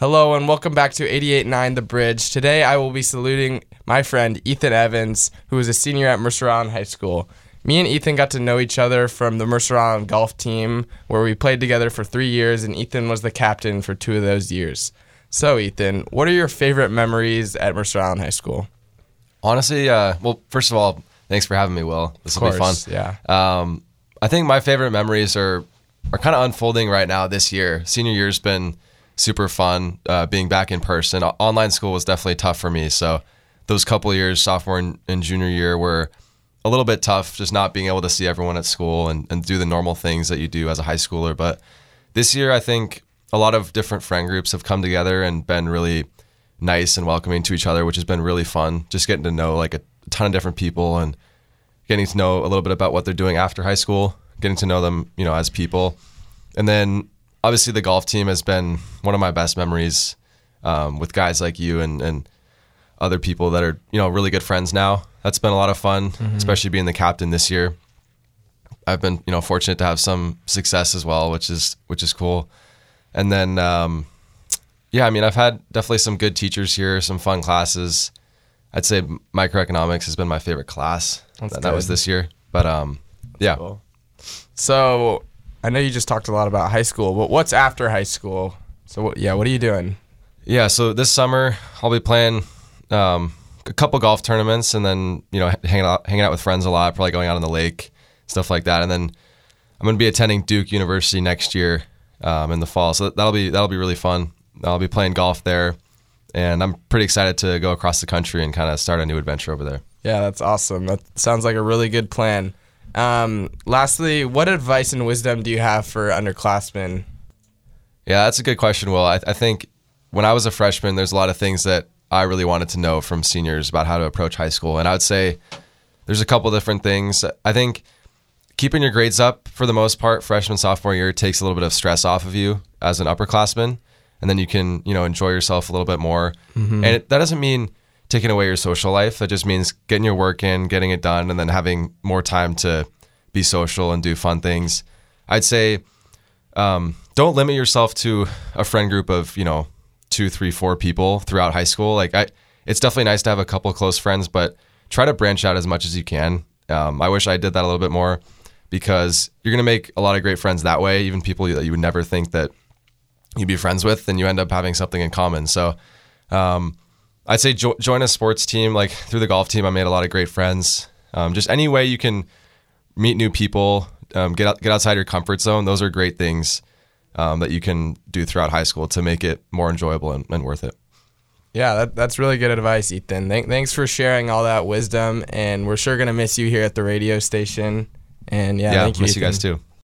Hello and welcome back to 88.9 The Bridge. Today I will be saluting my friend Ethan Evans, who is a senior at Mercer Island High School. Me and Ethan got to know each other from the Mercer Island golf team, where we played together for three years, and Ethan was the captain for two of those years. So, Ethan, what are your favorite memories at Mercer Island High School? Honestly, uh, well, first of all, thanks for having me, Will. This will be fun. Yeah. Um, I think my favorite memories are are kind of unfolding right now this year. Senior year's been super fun. Uh, being back in person, online school was definitely tough for me. So those couple years, sophomore and, and junior year, were a little bit tough. Just not being able to see everyone at school and, and do the normal things that you do as a high schooler. But this year, I think a lot of different friend groups have come together and been really nice and welcoming to each other, which has been really fun. Just getting to know like a ton of different people and getting to know a little bit about what they're doing after high school, getting to know them, you know, as people. And then obviously the golf team has been one of my best memories um, with guys like you and, and other people that are, you know, really good friends now. That's been a lot of fun, especially being the captain this year. I've been, you know, fortunate to have some success as well, which is which is cool. And then um, yeah, I mean, I've had definitely some good teachers here, some fun classes. I'd say microeconomics has been my favorite class. That's that, that was this year. But um, yeah, Cool. So, I know you just talked a lot about high school, but what's after high school? So, yeah, what are you doing? yeah. So this summer I'll be playing um, a couple golf tournaments, and then you know hanging out hanging out with friends a lot, probably going out on the lake, stuff like that. And then I'm going to be attending Duke University next year um, in the fall, so that'll be that'll be really fun. I'll be playing golf there, and I'm pretty excited to go across the country and kind of start a new adventure over there. Yeah, that's awesome. That sounds like a really good plan. Um, lastly, what advice and wisdom do you have for underclassmen? Yeah, that's a good question, Will. I, I think when I was a freshman, there's a lot of things that I really wanted to know from seniors about how to approach high school. And I would say there's a couple different things. I think keeping your grades up for the most part, freshman, sophomore year, takes a little bit of stress off of you as an upperclassman. And then you can, you know, enjoy yourself a little bit more. And it, that doesn't mean taking away your social life. That just means getting your work in, getting it done, and then having more time to be social and do fun things. I'd say um, don't limit yourself to a friend group of you know two, three, four people throughout high school. Like I, it's definitely nice to have a couple close friends, but try to branch out as much as you can. Um, I wish I did that a little bit more because you're gonna make a lot of great friends that way. Even people that you would never think that you'd be friends with, and you end up having something in common. So. Um, I'd say jo- join a sports team. Like through the golf team, I made a lot of great friends. Um, just any way you can meet new people, um, get out, get outside your comfort zone. Those are great things um, that you can do throughout high school to make it more enjoyable and, and worth it. Yeah, that, that's really good advice, Ethan. Thank, thanks for sharing all that wisdom, and we're sure gonna miss you here at the radio station. And yeah, Yeah, thank you, miss you guys too.